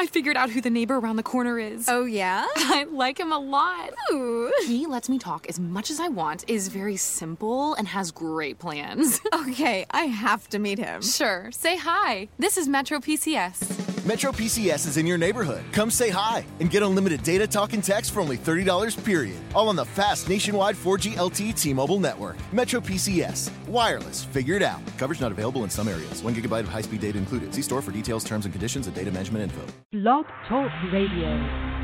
I figured out who the neighbor around the corner is. Oh, yeah? I like him a lot. Ooh. He lets me talk as much as I want, is very simple, and has great plans. Okay, I have to meet him. Sure, say hi. This is Metro PCS. Metro PCS is in your neighborhood. Come say hi and get unlimited data, talk, and text for only $30 period. All on the fast nationwide 4G LTE T Mobile network. Metro PCS. Wireless. Figure it out. Coverage not available in some areas. One gigabyte of high speed data included. See store for details, terms, and conditions, and data management info. Blog Talk Radio.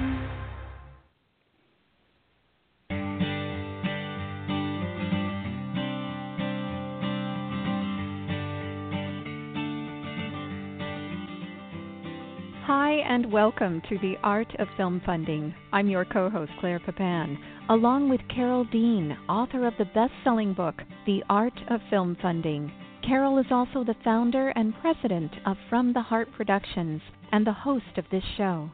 Hi, and welcome to The Art of Film Funding. I'm your co host, Claire Papan, along with Carole Dean, author of the best selling book, The Art of Film Funding. Carole is also the founder and president of From the Heart Productions and the host of this show.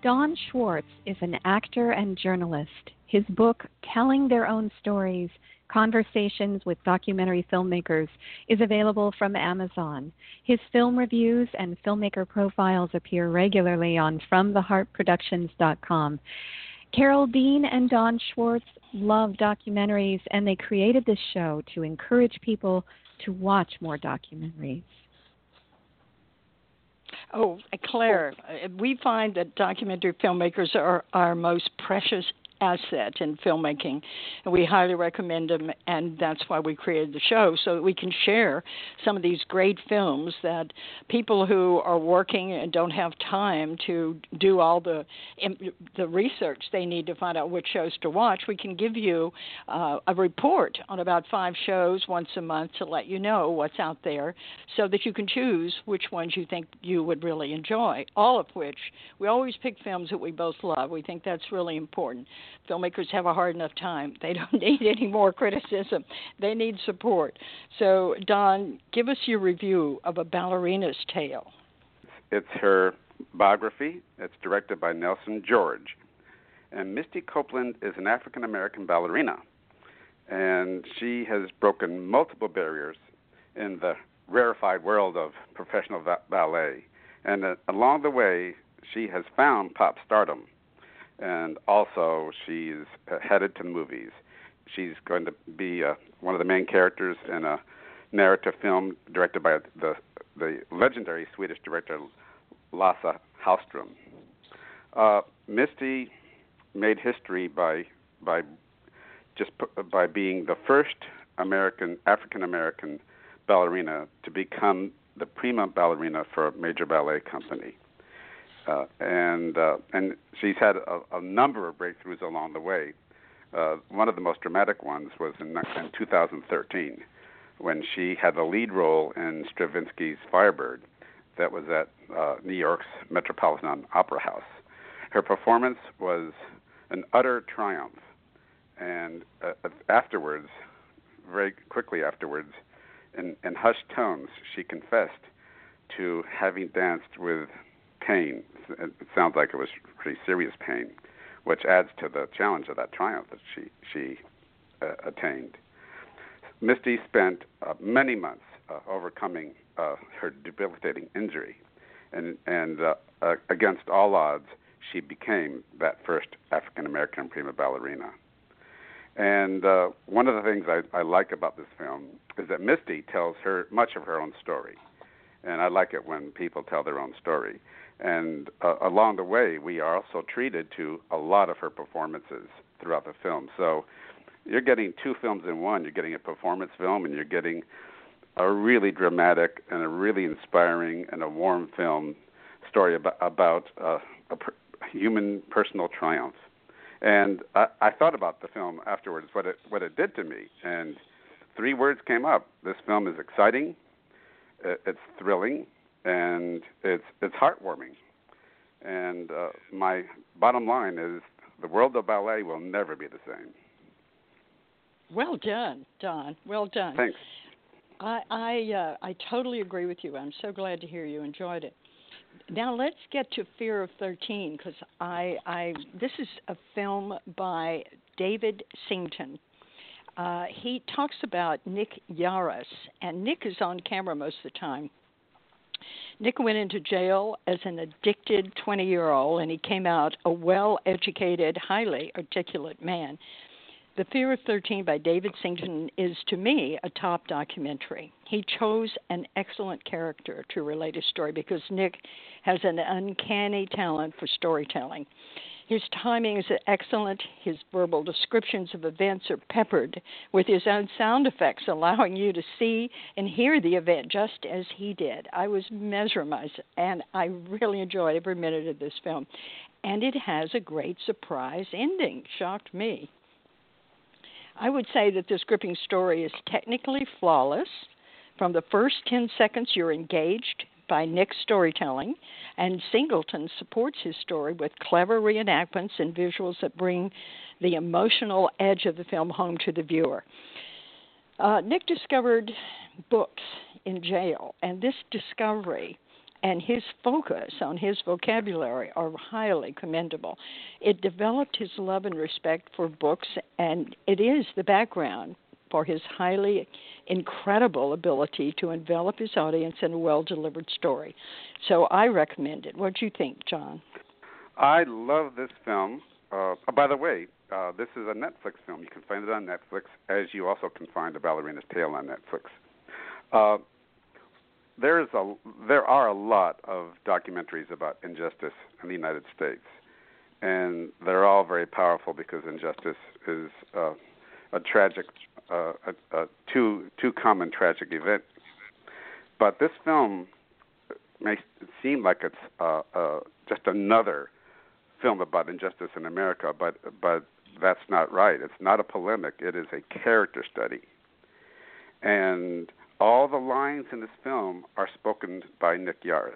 Don Schwartz is an actor and journalist. His book, Telling Their Own Stories Conversations with Documentary Filmmakers, is available from Amazon. His film reviews and filmmaker profiles appear regularly on FromTheHeartProductions.com. Carole Dean and Don Schwartz love documentaries, and they created this show to encourage people to watch more documentaries. Oh, Claire, we find that documentary filmmakers are our most precious asset in filmmaking, and we highly recommend them. And that's why we created the show so that we can share some of these great films that people who are working and don't have time to do all the the research they need to find out which shows to watch. We can give you uh, a report on about five shows once a month to let you know what's out there, so that you can choose which ones you think you would really enjoy. All of which we always pick films that we both love. We think that's really important filmmakers have a hard enough time. They don't need any more criticism. They need support. So, Don, give us your review of A Ballerina's Tale. It's her biography. It's directed by Nelson George. And Misty Copeland is an African American ballerina. And she has broken multiple barriers in the rarefied world of professional va- ballet. And uh, along the way, she has found pop stardom and also she's headed to movies. She's going to be uh, one of the main characters in a narrative film directed by the the legendary Swedish director Lasse Hallström. Uh, Misty made history by by just by being the first American African American ballerina to become the prima ballerina for a major ballet company. Uh, and uh, and she's had a, a number of breakthroughs along the way. Uh, one of the most dramatic ones was in, in 2013 when she had the lead role in Stravinsky's Firebird, that was at uh, New York's Metropolitan Opera House. Her performance was an utter triumph, and uh, afterwards, very quickly afterwards, in, in hushed tones, she confessed to having danced with pain. It sounds like it was pretty serious pain, which adds to the challenge of that triumph that she she uh, attained. Misty spent uh, many months uh, overcoming uh, her debilitating injury, and and uh, uh, against all odds, she became that first African American prima ballerina. And one of the things I, I like about this film is that Misty tells her much of her own story, and I like it when people tell their own story. And uh, along the way, we are also treated to a lot of her performances throughout the film. So you're getting two films in one. You're getting a performance film, and you're getting a really dramatic and a really inspiring and a warm film story about about uh, a per- human personal triumph. And I, I thought about the film afterwards, what it what it did to me, and three words came up. This film is exciting, it's thrilling, and it's it's heartwarming. And uh, my bottom line is the world of ballet will never be the same. Well done, Don. Well done. Thanks. I I uh, I totally agree with you. I'm so glad to hear you enjoyed it. Now let's get to Fear of 13 because I I this is a film by David Sington. Uh, he talks about Nick Yarris, and Nick is on camera most of the time Nick went into jail as an addicted 20 year old, and he came out a well educated, highly articulate man. The Fear of 13 by David Singleton is, to me, a top documentary. He chose an excellent character to relate his story because Nick has an uncanny talent for storytelling. His timing is excellent. His verbal descriptions of events are peppered with his own sound effects, allowing you to see and hear the event just as he did. I was mesmerized, and I really enjoyed every minute of this film. And it has a great surprise ending. Shocked me. I would say that this gripping story is technically flawless. From the first 10 seconds, you're engaged by Nick's storytelling, and Singleton supports his story with clever reenactments and visuals that bring the emotional edge of the film home to the viewer. Uh, Nick discovered books in jail, and this discovery and his focus on his vocabulary are highly commendable. It developed his love and respect for books, and it is the background for his highly incredible ability to envelop his audience in a well delivered story. So I recommend it. What do you think, John? I love this film. Uh, oh, by the way, uh, this is a Netflix film. You can find it on Netflix, as you also can find A Ballerina's Tale on Netflix. Uh, there is a there are a lot of documentaries about injustice in the United States, and they're all very powerful because injustice is uh, a tragic a, a, too too common tragic event. But this film may seem like it's uh, uh, just another film about injustice in America, but but that's not right. It's not a polemic. It is a character study, and all the lines in this film are spoken by Nick Yarris.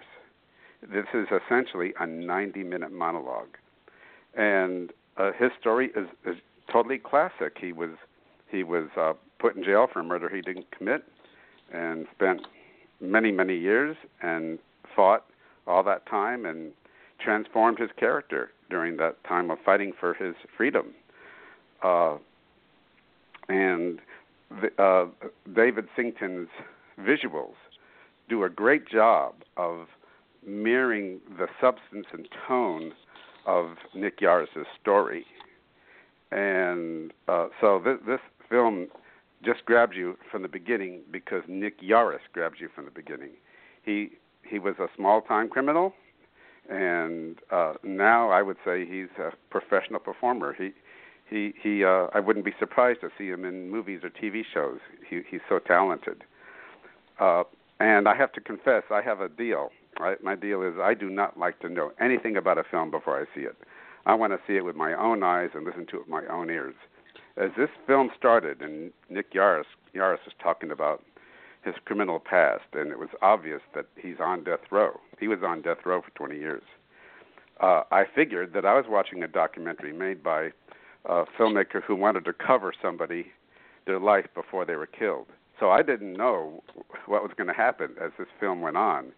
This is essentially a 90-minute monologue, and uh, his story is, is totally classic. He was he was uh, put in jail for a murder he didn't commit and spent many, many years and fought all that time and transformed his character during that time of fighting for his freedom. Uh, and the, uh, David Sington's visuals do a great job of mirroring the substance and tone of Nick Yarris's story. And uh, so th- this film just grabs you from the beginning because Nick Yarris grabs you from the beginning. He he was a small time criminal, and uh, now I would say he's a professional performer. He he he. Uh, I wouldn't be surprised to see him in movies or TV shows. He he's so talented. Uh, and I have to confess, I have a deal. Right? My deal is I do not like to know anything about a film before I see it. I want to see it with my own eyes and listen to it with my own ears as this film started, and Nick Yarris Yarris was talking about his criminal past, and it was obvious that he's on death row. He was on death row for 20 years. Uh, I figured that I was watching a documentary made by a filmmaker who wanted to cover somebody, their life before they were killed. So I didn't know what was going to happen as this film went on,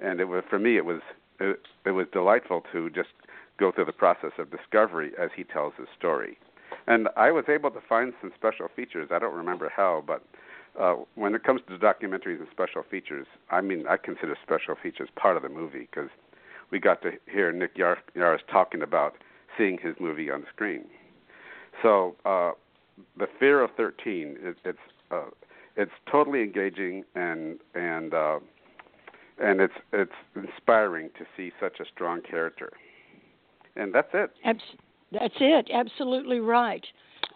and it was for me it was it, it was delightful to just go through the process of discovery as he tells his story. And I was able to find some special features. I don't remember how, but uh, when it comes to documentaries and special features, I mean, I consider special features part of the movie because we got to hear Nick Yar- Yarris talking about seeing his movie on screen. So, uh, the Fear of Thirteen, it, it's uh, it's totally engaging and and uh, and it's it's inspiring to see such a strong character. And that's it. Absolutely. That's it. Absolutely right.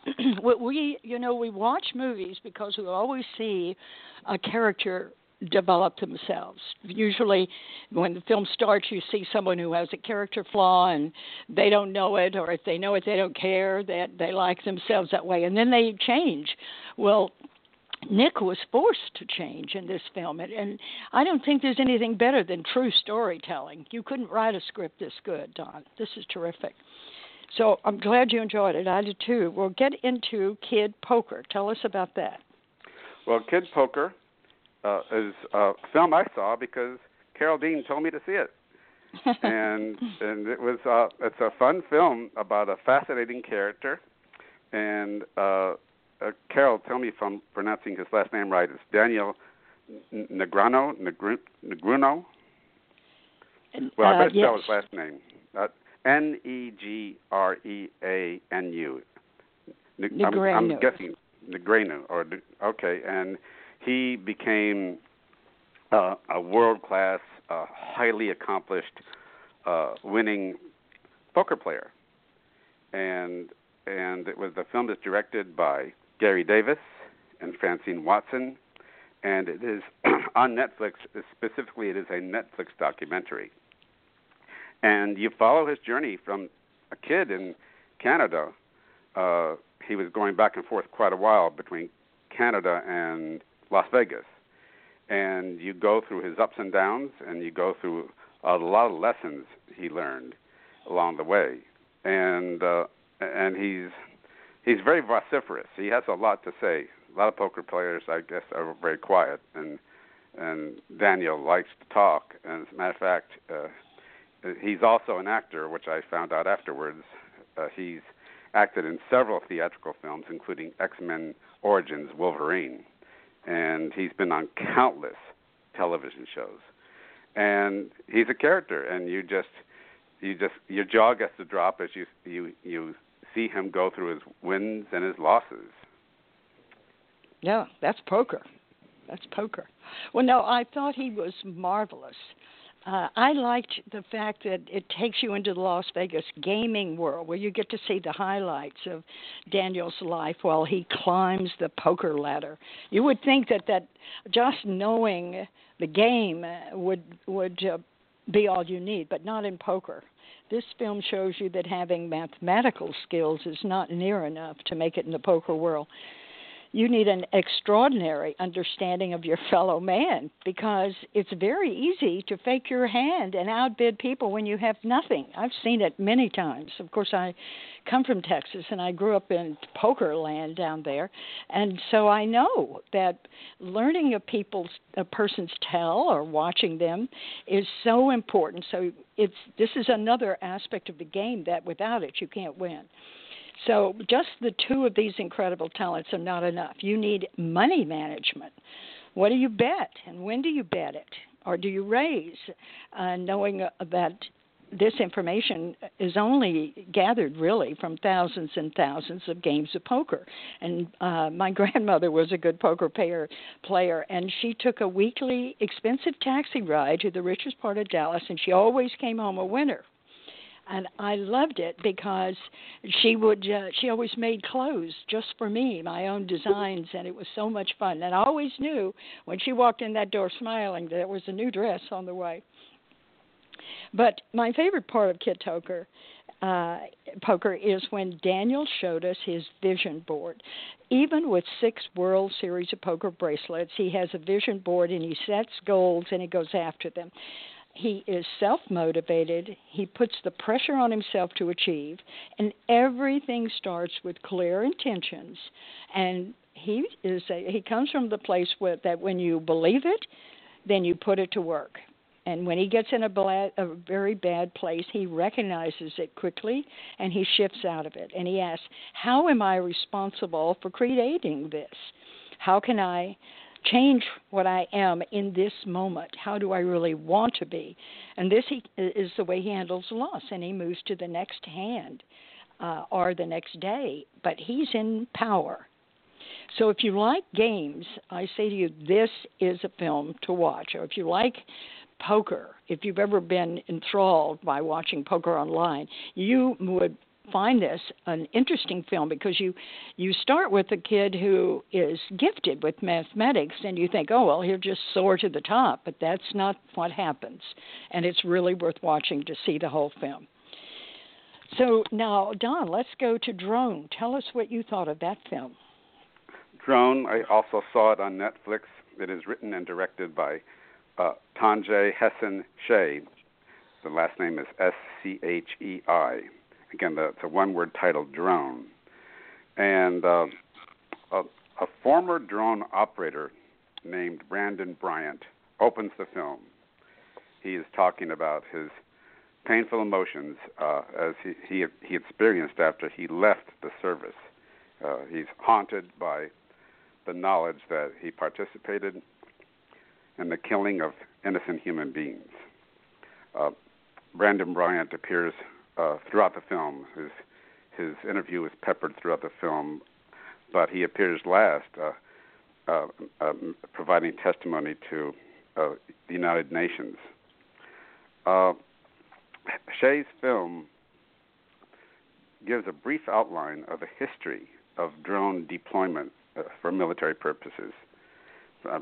we, you know, we watch movies because we always see a character develop themselves. Usually, when the film starts, you see someone who has a character flaw and they don't know it, or if they know it, they don't care that they like themselves that way, and then they change. Well, Nick was forced to change in this film, and, and I don't think there's anything better than true storytelling. You couldn't write a script this good, Don. This is terrific. So I'm glad you enjoyed it. I did too. We'll get into Kid Poker. Tell us about that. Well, Kid Poker uh, is a film I saw because Carole Dean told me to see it. and and it was uh it's a fun film about a fascinating character and uh, uh Carole tell me if I'm pronouncing his last name right it's Daniel Negreanu Negruno Well, I Uh, better spell yes. his last name. Uh, N E G R E A N U. I'm, I'm guessing Negreanu. Or okay, and he became uh, a world-class, uh, highly accomplished, uh, winning poker player. And and it was the film is directed by Gary Davis and Francine Watson, and it is on Netflix. Specifically, it is a Netflix documentary and you follow his journey from a kid in Canada. Uh, he was going back and forth quite a while between Canada and Las Vegas, and you go through his ups and downs, and you go through a lot of lessons he learned along the way, and uh, and he's he's very vociferous. He has a lot to say. A lot of poker players, I guess, are very quiet, and and Daniel likes to talk. And as a matter of fact. Uh, he's also an actor, which I found out afterwards. Uh, he's acted in several theatrical films, including X Men Origins Wolverine, and he's been on countless television shows. And he's a character, and you just, you just, your jaw gets to drop as you you you see him go through his wins and his losses. Yeah, that's poker. That's poker. Well, no, I thought he was marvelous. Uh, I liked the fact that it takes you into the Las Vegas gaming world where you get to see the highlights of Daniel's life while he climbs the poker ladder. You would think that that just knowing the game uh, would would uh, be all you need, but not in poker. This film shows you that having mathematical skills is not near enough to make it in the poker world you need an extraordinary understanding of your fellow man because it's very easy to fake your hand and outbid people when you have nothing. I've seen it many times. Of course, I come from Texas and I grew up in poker land down there, and so I know that learning a people's a person's tell or watching them is so important. So it's this is another aspect of the game that without it you can't win. So just the two of these incredible talents are not enough. You need money management. What do you bet, and when do you bet it, or do you raise? Uh, knowing uh, that this information is only gathered really from thousands and thousands of games of poker. And uh, my grandmother was a good poker player, player, and she took a weekly expensive taxi ride to the richest part of Dallas, and she always came home a winner and I loved it because she would uh, she always made clothes just for me, my own designs, and it was so much fun. And I always knew when she walked in that door smiling that there was a new dress on the way. But my favorite part of Kid Poker, uh, poker is when Daniel showed us his vision board. Even with six World Series of Poker bracelets, he has a vision board and he sets goals and he goes after them he is self motivated, he puts the pressure on himself to achieve, and everything starts with clear intentions. And he is a, he comes from the place where that when you believe it, then you put it to work. And when he gets in a, bad, a very bad place, he recognizes it quickly and he shifts out of it. And he asks, How am I responsible for creating this? How can I change what I am in this moment. How do I really want to be? And this he, is the way he handles loss, and he moves to the next hand uh, or the next day. But he's in power. So if you like games, I say to you, this is a film to watch. Or if you like poker, if you've ever been enthralled by watching poker online, you would find this an interesting film because you you start with a kid who is gifted with mathematics and you think oh well he'll just soar to the top but that's not what happens. And it's really worth watching to see the whole film. So now don let's go to drone. Tell us what you thought of that film. Drone i also saw it on netflix. It is written and directed by uh, Tonje Hessen Schei. The last name is S C H E I again, the, it's a one-word title, drone, and uh, a, a former drone operator named Brandon Bryant opens the film. He is talking about his painful emotions uh, as he, he he experienced after he left the service. Uh, he's haunted by the knowledge that he participated in the killing of innocent human beings. Uh, Brandon Bryant appears uh, throughout the film. His his interview is peppered throughout the film, but he appears last, uh, uh, um, providing testimony to uh, the United Nations. Uh, Schei's film gives a brief outline of the history of drone deployment uh, for military purposes. Uh,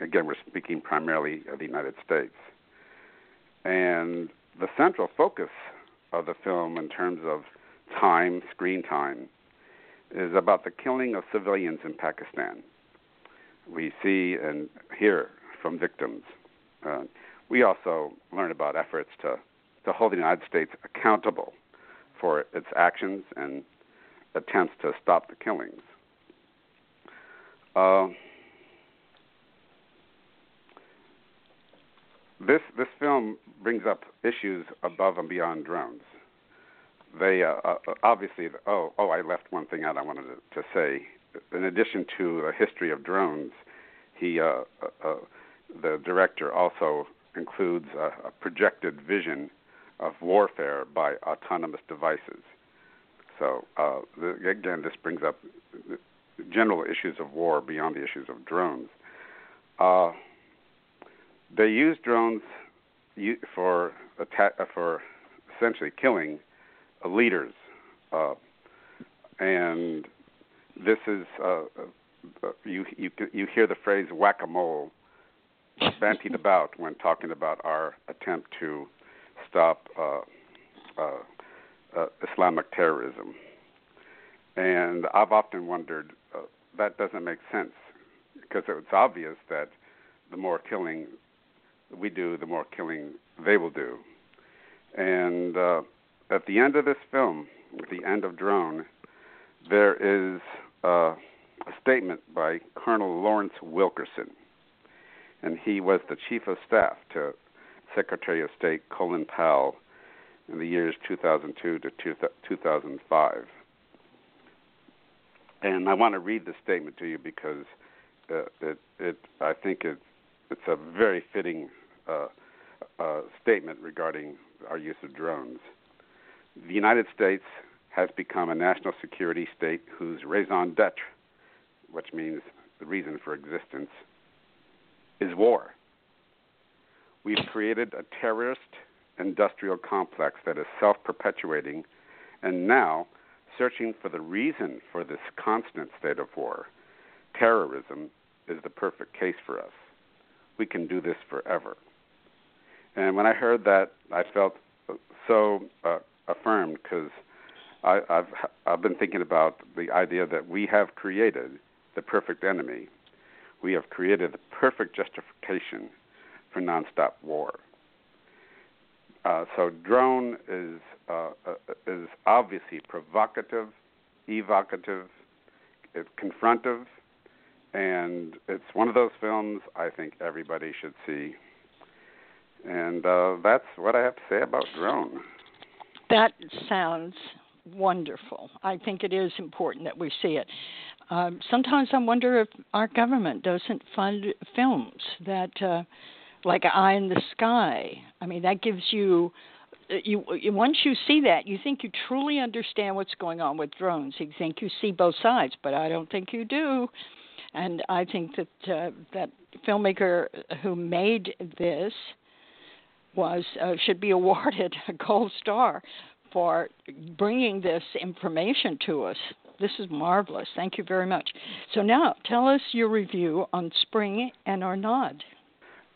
again, we're speaking primarily of the United States. And the central focus of the film, in terms of time, screen time, is about the killing of civilians in Pakistan. We see and hear from victims. Uh, we also learn about efforts to, to hold the United States accountable for its actions and attempts to stop the killings. Uh, this this film brings up issues above and beyond drones. They uh, uh, obviously oh oh I left one thing out I wanted to, to say. In addition to a history of drones, he uh, uh, uh the director also includes a, a projected vision of warfare by autonomous devices. So uh, the, again, this brings up general issues of war beyond the issues of drones. Uh, they use drones for attack, uh, for essentially killing leaders, uh, and this is uh, uh, you you you hear the phrase whack a mole bantied about when talking about our attempt to stop uh, uh, Islamic terrorism, and I've often wondered that doesn't make sense because it's obvious that the more killing we do, the more killing they will do. And uh, at the end of this film, at the end of Drone, there is uh, a statement by Colonel Lawrence Wilkerson, and he was the chief of staff to Secretary of State Colin Powell in the years 2002 to 2005. And I want to read the statement to you because uh, it, it, I think it, it's a very fitting uh, uh, statement regarding our use of drones. The United States has become a national security state whose raison d'etre, which means the reason for existence, is war. We've created a terrorist industrial complex that is self perpetuating and now searching for the reason for this constant state of war. Terrorism is the perfect case for us. We can do this forever. And when I heard that, I felt so uh, affirmed because I've I've been thinking about the idea that we have created the perfect enemy. We have created the perfect justification for nonstop war. Uh, so drone is uh, uh, is obviously provocative, evocative, it's confrontive, and it's one of those films I think everybody should see. And uh, that's what I have to say about drone. That sounds wonderful. I think it is important that we see it. Um, sometimes I wonder if our government doesn't fund films that, uh, like Eye in the Sky. I mean, that gives you uh, you, once you see that, you think you truly understand what's going on with drones. You think you see both sides, but I don't think you do. And I think that uh, that filmmaker who made this was uh, should be awarded a gold star for bringing this information to us. This is marvelous. Thank you very much. So now, tell us your review on Spring and Arnaud.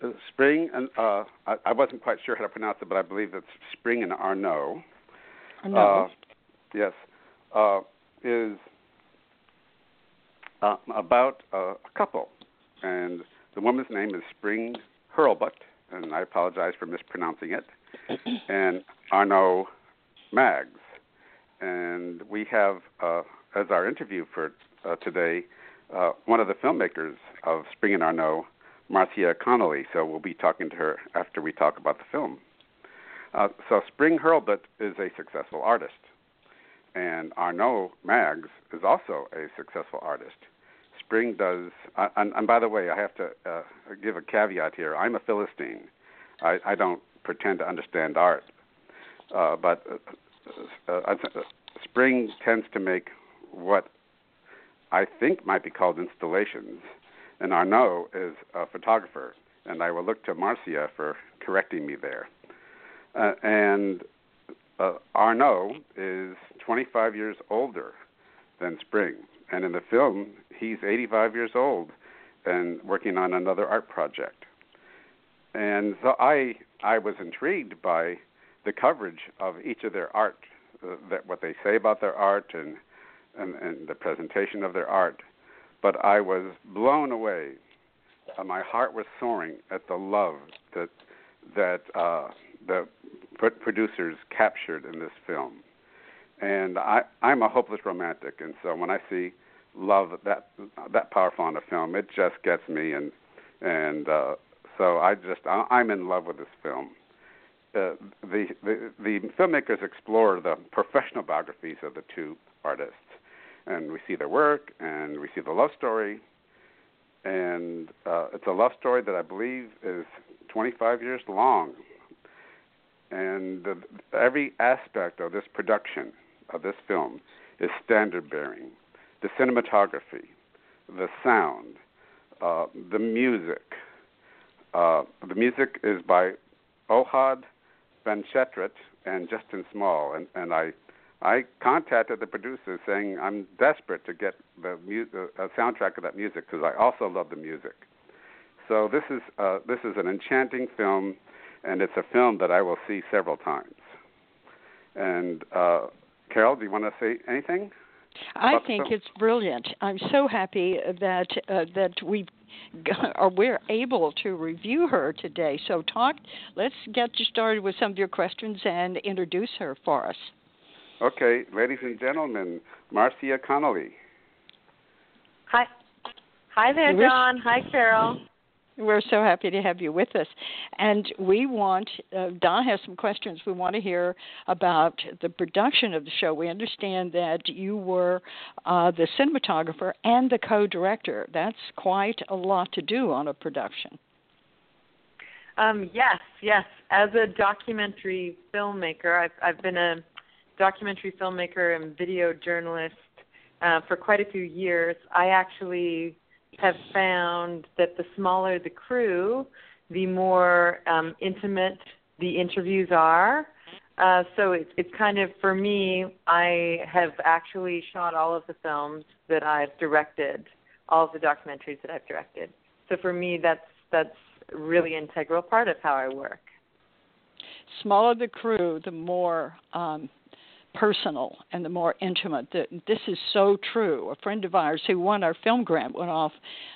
Uh, Spring and uh, I, I, wasn't quite sure how to pronounce it, but I believe it's Spring and Arnaud. Arnaud. Uh, yes, uh, is uh, about a couple, and the woman's name is Spring Hurlbut, and I apologize for mispronouncing it, and Arnaud Maggs. And we have, uh, as our interview for uh, today, uh, one of the filmmakers of Spring and Arnaud, Marcia Connolly. So we'll be talking to her after we talk about the film. Uh, so Spring Hurlbut is a successful artist, and Arnaud Maggs is also a successful artist. Spring does, uh, and, and, by the way, I have to uh, give a caveat here. I'm a Philistine. I, I don't pretend to understand art. uh, but uh, uh, uh, Spring tends to make what I think might be called installations, and Arnaud is a photographer, and I will look to Marcia for correcting me there. Uh, and uh, Arnaud is 25 years older than Spring, and in the film, he's 85 years old and working on another art project. And so I I was intrigued by the coverage of each of their art, uh, that what they say about their art and, and and the presentation of their art. But I was blown away. Uh, my heart was soaring at the love that that uh, the producers captured in this film. And I I'm a hopeless romantic, and so when I see love that that powerful on a film, it just gets me and and uh, so I just I'm in love with this film. Uh, the, the the filmmakers explore the professional biographies of the two artists, and we see their work and we see the love story, and uh, it's a love story that I believe is 25 years long, and the, every aspect of this production of this film is standard bearing. The cinematography, the sound, uh, the music. Uh, the music is by Ohad Benchetrit and Justin Small, and, and I I contacted the producers saying I'm desperate to get the mu- uh, soundtrack of that music because I also love the music. So this is uh, this is an enchanting film, and it's a film that I will see several times. And uh, Carole, do you want to say anything? I think it's brilliant. I'm so happy that uh, that we or we're able to review her today. So talk. Let's get you started with some of your questions and introduce her for us. Okay, ladies and gentlemen, Marcia Connolly. Hi. Hi there, John. Hi, Carole. We're so happy to have you with us. And we want, uh, Don has some questions. We want to hear about the production of the show. We understand that you were uh, the cinematographer and the co director. That's quite a lot to do on a production. Um, yes, yes. As a documentary filmmaker, I've, I've been a documentary filmmaker and video journalist uh, for quite a few years. I actually have found that the smaller the crew, the more um, intimate the interviews are. Uh, so it, it's kind of for me. I have actually shot all of the films that I've directed, all of the documentaries that I've directed. So for me, that's that's really integral part of how I work. Smaller the crew, the more um, personal and the more intimate. This is so true. A friend of ours who won our film grant went off,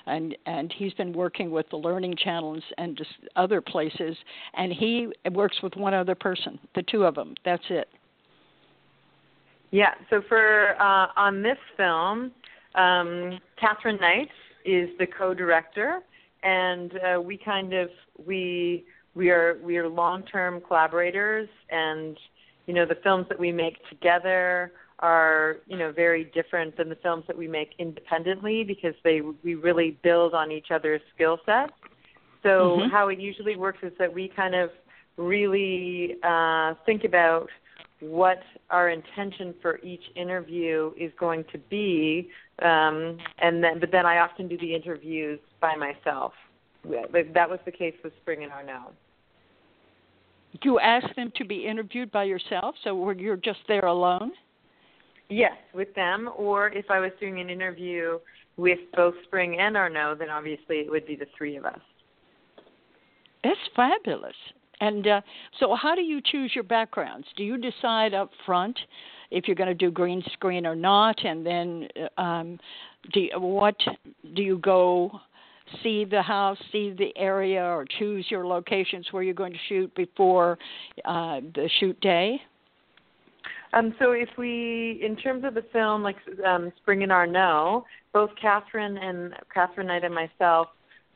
and and he's been working with the Learning Channel and just other places, and he works with one other person, the two of them. That's it. Yeah. So for uh, on this film, um, Katherine Knight is the co-director, and uh, we kind of we we are we are long-term collaborators and you know the films that we make together are you know very different than the films that we make independently because they we really build on each other's skill sets. So mm-hmm. how it usually works is that we kind of really uh, think about what our intention for each interview is going to be, um, and then but then I often do the interviews by myself. That was the case with Spring and do you ask them to be interviewed by yourself so you're just there alone? Yes with them or if i was doing an interview with both spring and Arnaud, then obviously it would be the three of us. That's fabulous. And uh, so how do you choose your backgrounds? Do you decide up front if you're going to do green screen or not? And then uh, um, do you, what do you go see the house, see the area, or choose your locations where you're going to shoot before uh, the shoot day? Um, so if we, in terms of the film, like um, Spring and Arnaud, both Katherine and Katherine Knight and myself,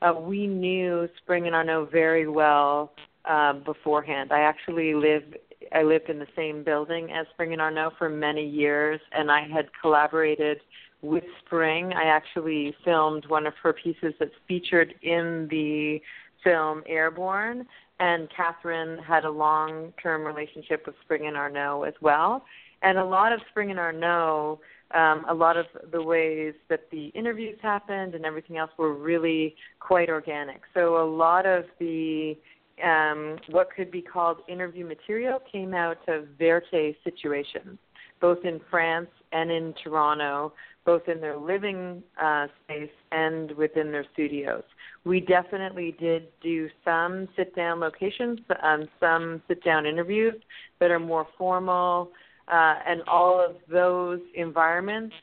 uh, we knew Spring and Arnaud very well uh, beforehand. I actually lived I lived in the same building as Spring and Arnaud for many years, and I had collaborated with Spring. I actually filmed one of her pieces that's featured in the film Airborne, and Katherine had a long-term relationship with Spring and Arnaud as well. And a lot of Spring and Arnaud, um, a lot of the ways that the interviews happened and everything else were really quite organic. So a lot of the um, what could be called interview material came out of verite situations, both in France and in Toronto, both in their living uh, space and within their studios. We definitely did do some sit down locations, um, some sit down interviews that are more formal, uh, and all of those environments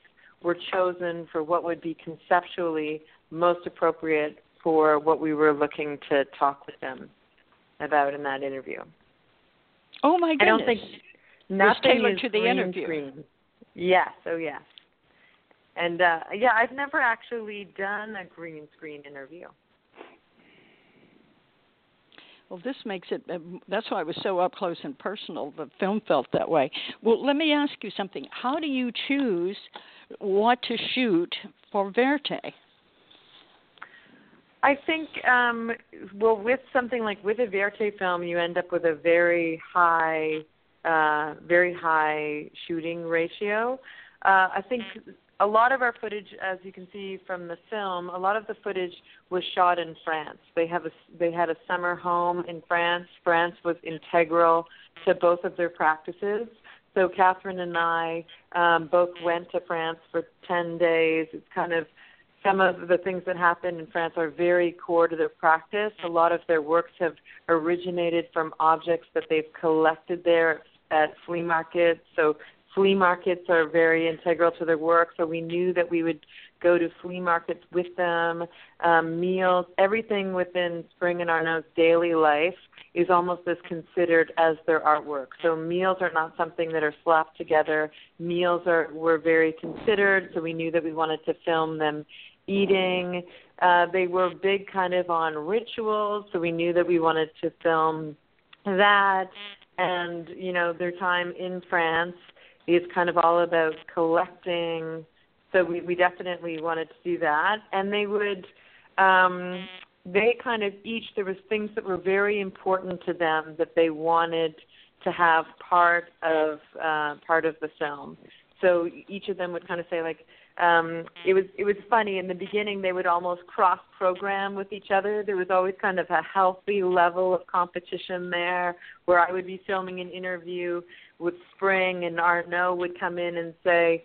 were chosen for what would be conceptually most appropriate for what we were looking to talk with them about in that interview. Oh my goodness! I don't think nothing tailored is to the green interview. Screen. Yes, oh yes. And uh yeah, I've never actually done a green screen interview. Well, this makes it. Uh, that's why it was so up close and personal. The film felt that way. Well, let me ask you something. How do you choose what to shoot for Verite? I think, um, well, with something like with a verite film, you end up with a very high, uh, very high shooting ratio. Uh, I think a lot of our footage, as you can see from the film, a lot of the footage was shot in France. They have a, they had a summer home in France. France was integral to both of their practices. So Katherine and I um, both went to France for ten days. It's kind of some of the things that happen in France are very core to their practice. A lot of their works have originated from objects that they've collected there at flea markets. So flea markets are very integral to their work. So we knew that we would go to flea markets with them, um, meals, everything within Spring and Arnaud's daily life is almost as considered as their artwork. So meals are not something that are slapped together. Meals are were very considered, so we knew that we wanted to film them eating. Uh, they were big kind of on rituals, so we knew that we wanted to film that. And, you know, their time in France is kind of all about collecting. So we, we definitely wanted to do that. And they would, um, they kind of each, there was things that were very important to them that they wanted to have part of, uh, part of the film. So each of them would kind of say like, um it was it was funny. In the beginning they would almost cross program with each other. There was always kind of a healthy level of competition there where i would be filming an interview with spring and arnaud would come in and say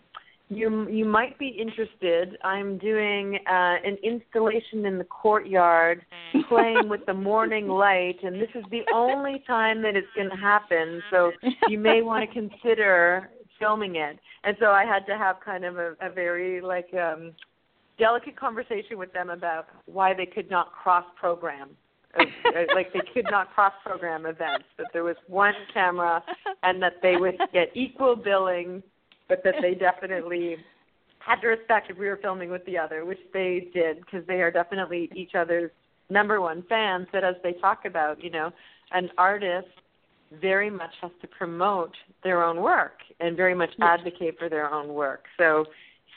you you might be interested. I'm doing uh an installation in the courtyard playing with the morning light and this is the only time that it's going to happen. So you may want to consider filming it. And so I had to have kind of a, a very like um delicate conversation with them about why they could not cross program uh, like they could not cross program events that there was one camera and that they would get equal billing but that they definitely had to respect if we were filming with the other which they did because they are definitely each other's number one fans but as they talk about you know an artist very much has to promote their own work and very much advocate for their own work. So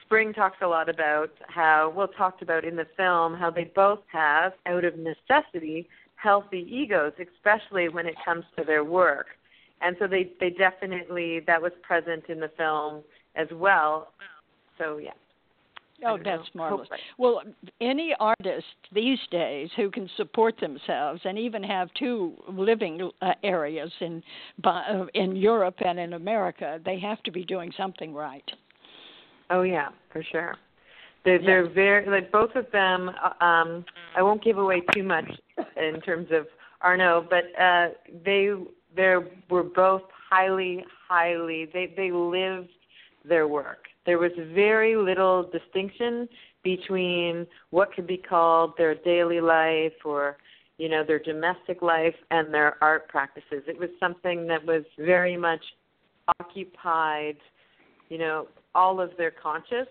Spring talks a lot about how, well, talked about in the film, how they both have, out of necessity, healthy egos, especially when it comes to their work. And so they, they definitely, that was present in the film as well. So, yeah. Oh, that's marvelous. Well, any artist these days who can support themselves and even have two living uh, areas in uh, in Europe and in America, they have to be doing something right. Oh yeah, for sure. They're, yeah. they're very like both of them. Uh, um, I won't give away too much in terms of Arnaud, but uh, they they were both highly, highly. They they lived their work there was very little distinction between what could be called their daily life or you know their domestic life and their art practices. It was something that was very much occupied you know all of their conscious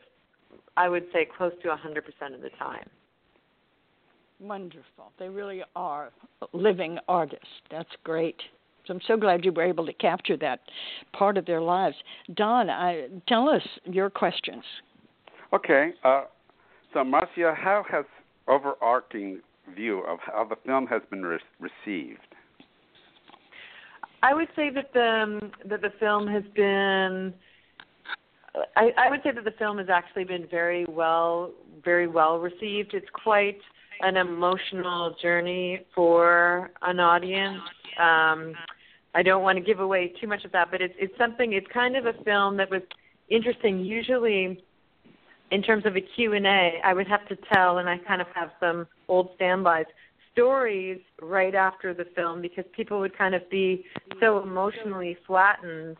i would say close to a 100% of the time. Wonderful. They really are living artists. That's great I'm so glad you were able to capture that part of their lives. Don, I, tell us your questions. Okay. Uh, so, Marcia, how has overarching view of how the film has been re- received? I would say that the um, that the film has been. I, I would say that the film has actually been very well very well received. It's quite an emotional journey for an audience. Um, I don't want to give away too much of that, but it's it's something. It's kind of a film that was interesting. Usually, in terms of a Q and A, I would have to tell, and I kind of have some old standbys stories right after the film because people would kind of be so emotionally flattened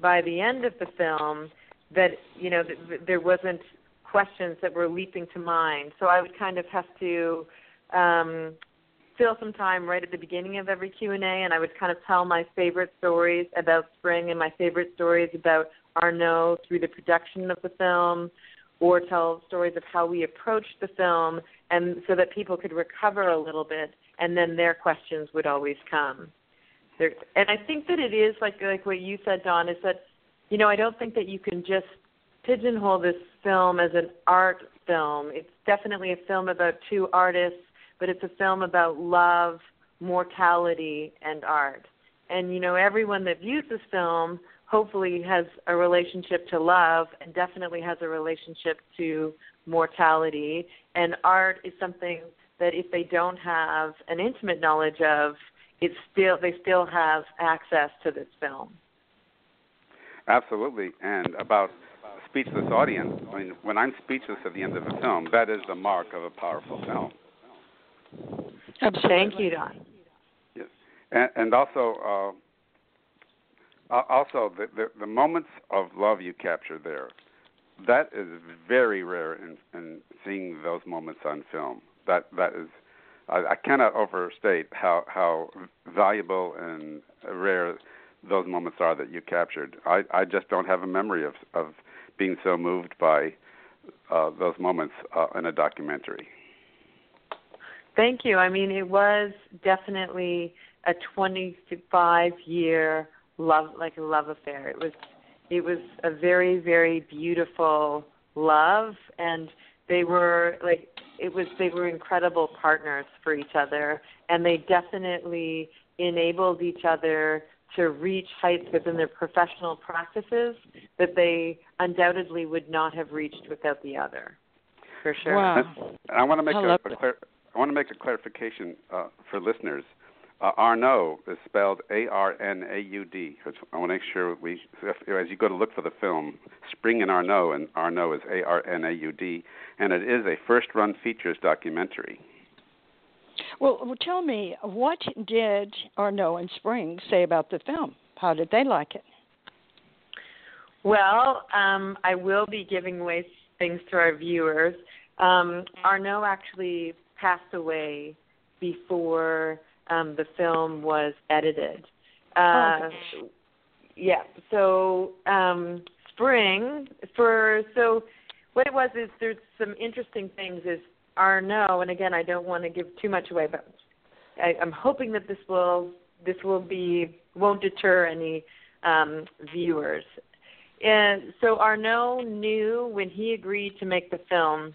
by the end of the film that you know th- there wasn't questions that were leaping to mind. So I would kind of have to um, fill some time right at the beginning of every Q and A, and I would kind of tell my favorite stories about spring and my favorite stories about Arnaud through the production of the film, or tell stories of how we approached the film, and so that people could recover a little bit, and then their questions would always come. There, and I think that it is like like what you said, Don, is that you know I don't think that you can just pigeonhole this film as an art film. It's definitely a film about two artists, but it's a film about love, mortality, and art. And you know, everyone that views this film hopefully has a relationship to love and definitely has a relationship to mortality. And art is something that if they don't have an intimate knowledge of, it's still they still have access to this film. Absolutely, and about speechless audience. I mean, when I'm speechless at the end of a film, that is the mark of a powerful film. Absolutely. Thank you, Don. Yes, and, and also, uh, also the, the the moments of love you capture there, that is very rare in, in seeing those moments on film. That that is, I, I cannot overstate how how valuable and rare those moments are that you captured. I I just don't have a memory of of being so moved by uh, those moments uh, in a documentary. Thank you. I mean, it was definitely a 25 year love, like a love affair. It was, it was a very, very beautiful love, and they were like, it was, they were incredible partners for each other, and they definitely enabled each other to reach heights within their professional practices that they undoubtedly would not have reached without the other. For sure. Wow. I want to make I a, love a clar- I want to make a clarification uh, for listeners. Uh, Arnaud is spelled A-R-N-A-U-D. I want to make sure we, if, as you go to look for the film, Spring in Arnaud, and Arnaud is A-R-N-A-U-D, and it is a first-run features documentary. Well, well, tell me, what did Arnaud and Spring say about the film? How did they like it? Well, um, I will be giving away things to our viewers. Um, Arnaud actually passed away before um, the film was edited. Uh, Oh. yeah. So um, Spring for so what it was is there's some interesting things is Arnaud, and again I don't want to give too much away, but I, I'm hoping that this will this will be won't deter any um, viewers. And so Arnaud knew when he agreed to make the film,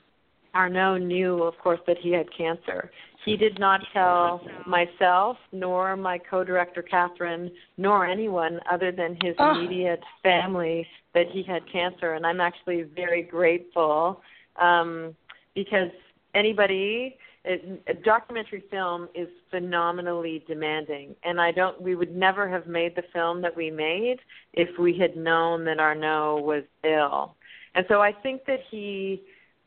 Arnaud knew, of course, that he had cancer. He did not tell myself, nor my co-director Katherine, nor anyone other than his Ah. immediate family that he had cancer. And I'm actually very grateful um, because anybody it, a documentary film is phenomenally demanding and i don't we would never have made the film that we made if we had known that arnaud was ill and so i think that he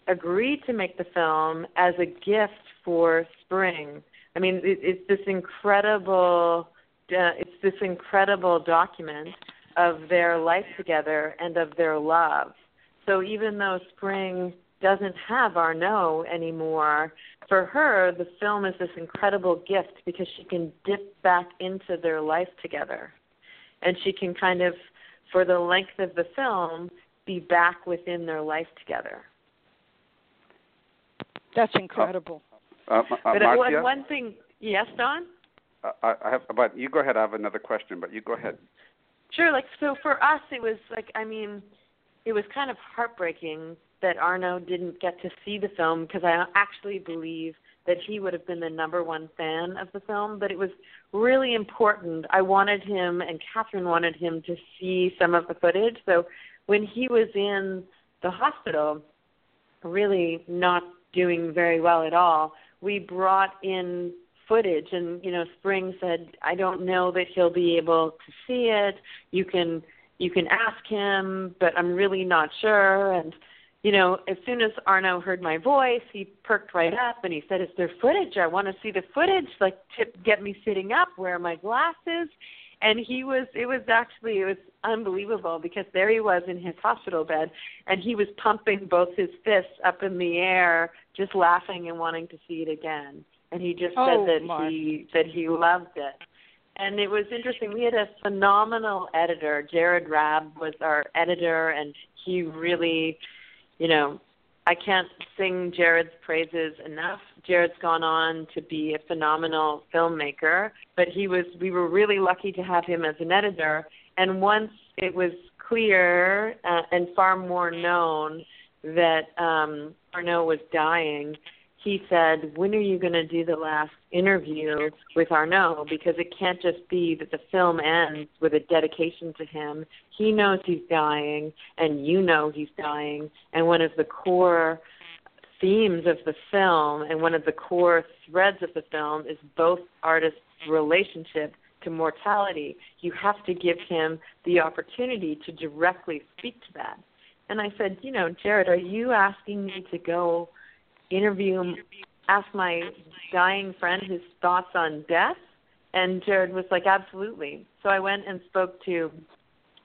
agreed to make the film as a gift for spring i mean it, it's this incredible uh, it's this incredible document of their life together and of their love so even though spring doesn't have our Arnaud anymore, for her, the film is this incredible gift because she can dip back into their life together. And she can kind of, for the length of the film, be back within their life together. That's incredible. Uh, uh, but Marcia, one, one thing, yes, Don? uh, I, I have, but you go ahead. I have another question, but you go ahead. Sure. Like so, for us, it was like I mean, it was kind of heartbreaking that Arnaud didn't get to see the film because I actually believe that he would have been the number one fan of the film, but it was really important. I wanted him and Katherine wanted him to see some of the footage. So when he was in the hospital, really not doing very well at all, we brought in footage and you know spring said i don't know that he'll be able to see it you can you can ask him but i'm really not sure and you know, as soon as Arnaud heard my voice, he perked right up and he said, "Is there footage? I want to see the footage. Like, tip, get me sitting up. Where are my glasses?" And he was. It was actually. It was unbelievable because there he was in his hospital bed, and he was pumping both his fists up in the air, just laughing and wanting to see it again. And he just oh, said that he that he loved it. And it was interesting. We had a phenomenal editor. Jared Raab was our editor, and he really you know, I can't sing Jared's praises enough. Jared's gone on to be a phenomenal filmmaker, but he was we were really lucky to have him as an editor. And once it was clear uh, and far more known that um Arnaud was dying, he said, When are you going to do the last interview with Arnaud? Because it can't just be that the film ends with a dedication to him. He knows he's dying, and you know he's dying. And one of the core themes of the film and one of the core threads of the film is both artists' relationship to mortality. You have to give him the opportunity to directly speak to that. And I said, You know, Jared, are you asking me to go? Interview ask my dying friend his thoughts on death and Jared was like absolutely. So I went and spoke to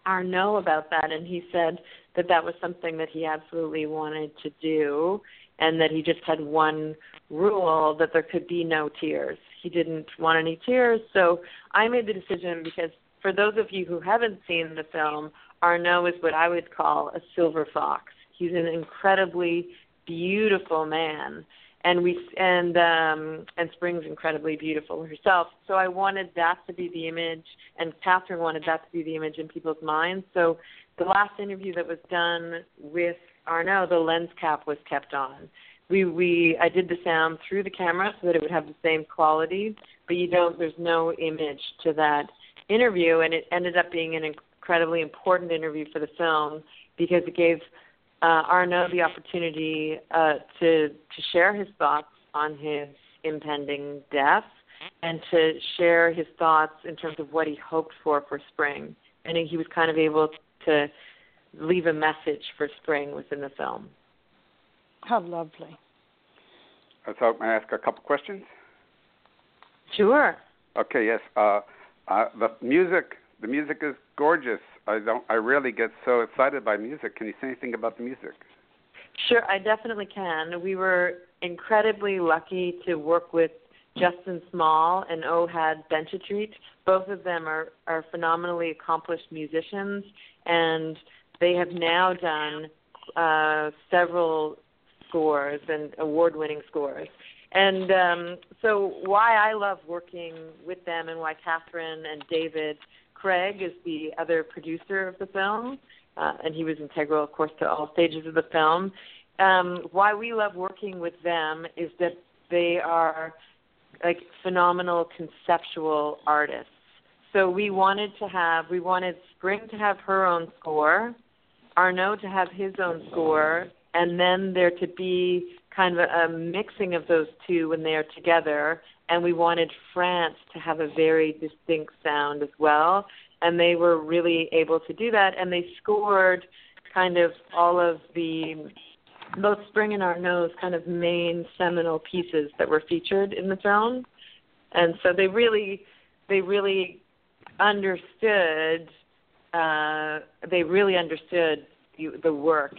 Arnaud about that and he said that that was something that he absolutely wanted to do and that he just had one rule that there could be no tears. He didn't want any tears so I made the decision because for those of you who haven't seen the film Arnaud is what I would call a silver fox. He's an incredibly beautiful man. And we and um and spring's incredibly beautiful herself. So i wanted that to be the image and katherine wanted that to be the image in people's minds. So the last interview that was done with arnaud the lens cap was kept on. We we i did the sound through the camera so that it would have the same quality but you don't there's no image to that interview. And it ended up being an incredibly important interview for the film because it gave uh, Arnaud the opportunity uh, to to share his thoughts on his impending death and to share his thoughts in terms of what he hoped for for spring. And he was kind of able to leave a message for spring within the film. How lovely. So, may I ask a couple questions? Sure. Okay. Yes. Uh, uh, the music. The music is gorgeous. I don't. I rarely get so excited by music. Can you say anything about the music? Sure, I definitely can. We were incredibly lucky to work with Justin Small and Ohad Benchetrit. Both of them are, are phenomenally accomplished musicians, and they have now done uh, several scores and award-winning scores. And um, so, why I love working with them, and why Katherine and David Craig is the other producer of the film, uh, and he was integral, of course, to all stages of the film. Um, why we love working with them is that they are like phenomenal conceptual artists. So we wanted to have, we wanted Spring to have her own score, Arnaud to have his own score, and then there to be kind of a, a mixing of those two when they are together, and we wanted France to have a very distinct sound as well. And they were really able to do that, and they scored kind of all of the both Spring and Arnaud's kind of main seminal pieces that were featured in the film. And so they really they really understood uh they really understood the, the work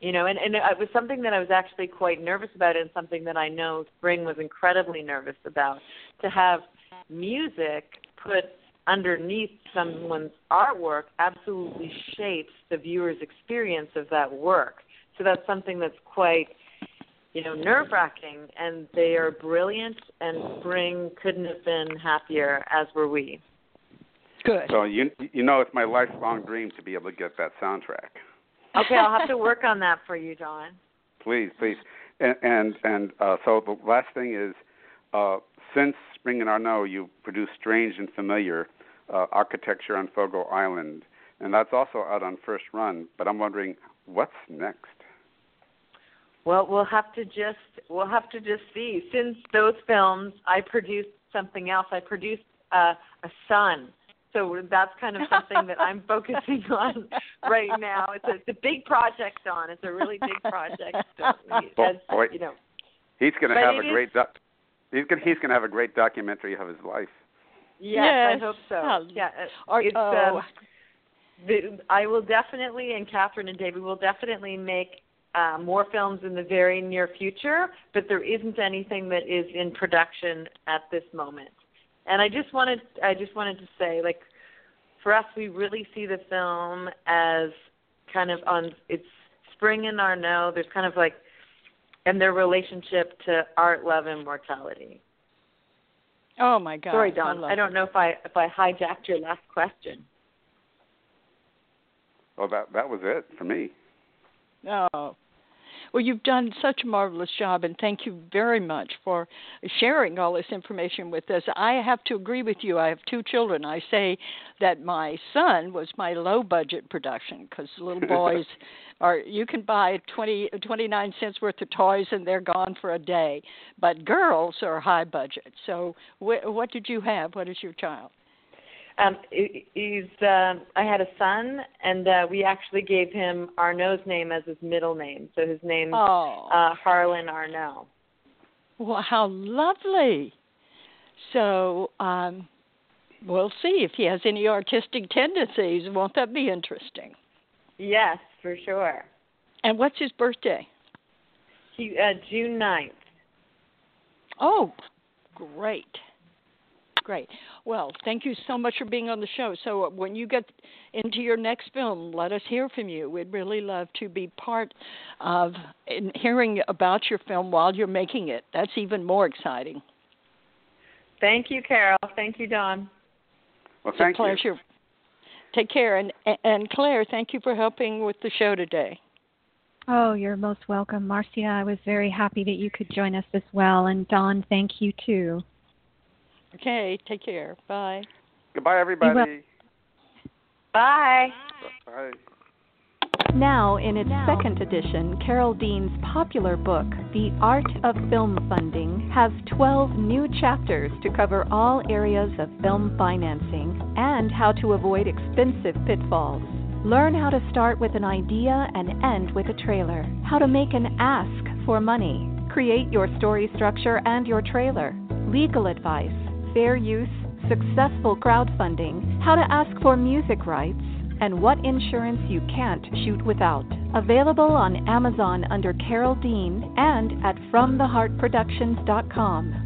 you know and and it was something that i was actually quite nervous about and something that i know spring was incredibly nervous about to have music put underneath someone's artwork absolutely shapes the viewer's experience of that work so that's something that's quite you know nerve wracking and they are brilliant and spring couldn't have been happier as were we Good. So you you know it's my lifelong dream to be able to get that soundtrack. Okay, I'll have to work on that for you, Don. Please, please. And and, and uh, so the last thing is, uh, since Spring in Arnaud, you produced Strange and Familiar uh, Architecture on Fogo Island, and that's also out on first run. But I'm wondering, what's next? Well, we'll have to just we'll have to just see. Since those films, I produced something else. I produced uh, a son. So that's kind of something that I'm focusing on right now. It's a, it's a big project, Don. It's a really big project. As, boy, you know, he's going to have a great doc- he's going he's going to have a great documentary of his life. Yes, yes. I hope so. Yeah, Or, it's, oh. um, the, I will definitely, and Katherine and David will definitely make uh, more films in the very near future, but there isn't anything that is in production at this moment. And I just wanted, I just wanted to say, like, for us, we really see the film as kind of on it's Spring and Arnaud. There's kind of like, and their relationship to art, love, and mortality. Oh my God! Sorry, Don. I, I don't know if I if I hijacked your last question. Oh, that that was it for me. Oh. Well, you've done such a marvelous job, and thank you very much for sharing all this information with us. I have to agree with you. I have two children. I say that my son was my low budget production because little boys are you can buy twenty twenty nine cents worth of toys and they're gone for a day, but girls are high budget. So, wh- what did you have? What is your child? Um, he's. Uh, I had a son, and uh, we actually gave him Arnaud's name as his middle name. So his name's Oh. uh, Harlan Arno. Well, how lovely. So, um, we'll see if he has any artistic tendencies. Won't that be interesting? Yes, for sure. And what's his birthday? He uh, June ninth. Oh, great. Great. Well, thank you so much for being on the show. So, uh, when you get into your next film, let us hear from you. We'd really love to be part of in hearing about your film while you're making it. That's even more exciting. Thank you, Carole. Thank you, Don. Well, It's thank a pleasure. you. Take care, and and Claire, thank you for helping with the show today. Oh, you're most welcome, Marcia. I was very happy that you could join us as well. And Don, thank you too. Okay, take care. Bye. Goodbye, everybody. Bye. Bye. Now, in its second edition, Carole Dean's popular book, The Art of Film Funding, has 12 new chapters to cover all areas of film financing and how to avoid expensive pitfalls. Learn how to start with an idea and end with a trailer, how to make an ask for money, create your story structure and your trailer, legal advice, fair use, successful crowdfunding, how to ask for music rights, and what insurance you can't shoot without. Available on Amazon under Carole Dean and at FromTheHeartProductions.com.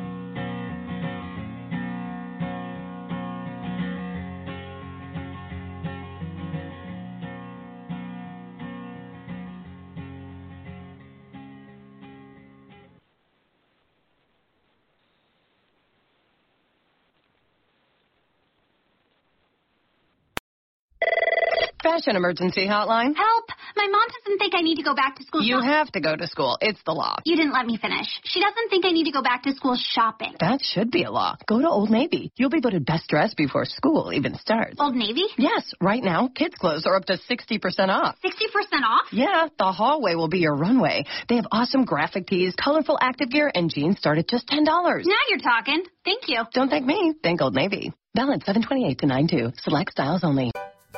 Fashion emergency hotline. Help! My mom doesn't think I need to go back to school. You shop- have to go to school. It's the law. You didn't let me finish. She doesn't think I need to go back to school shopping. That should be a law. Go to Old Navy. You'll be voted best dressed before school even starts. Old Navy? Yes, right now, kids' clothes are up to 60% off. 60% off? Yeah, the hallway will be your runway. They have awesome graphic tees, colorful active gear, and jeans start at just $10. Now you're talking. Thank you. Don't thank me. Thank Old Navy. Balance 728 to 92. Select styles only.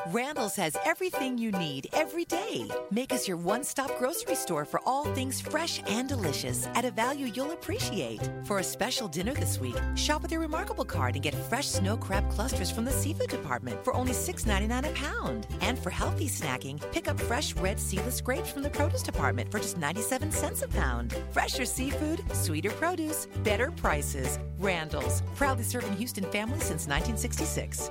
Randall's has everything you need every day. Make us your one stop grocery store for all things fresh and delicious at a value you'll appreciate. For a special dinner this week, shop with your Remarkable card and get fresh snow crab clusters from the seafood department for only $6.99 a pound. And for healthy snacking, pick up fresh red seedless grapes from the produce department for just 97 cents a pound. Fresher seafood, sweeter produce, better prices. Randall's, proudly serving Houston families since 1966.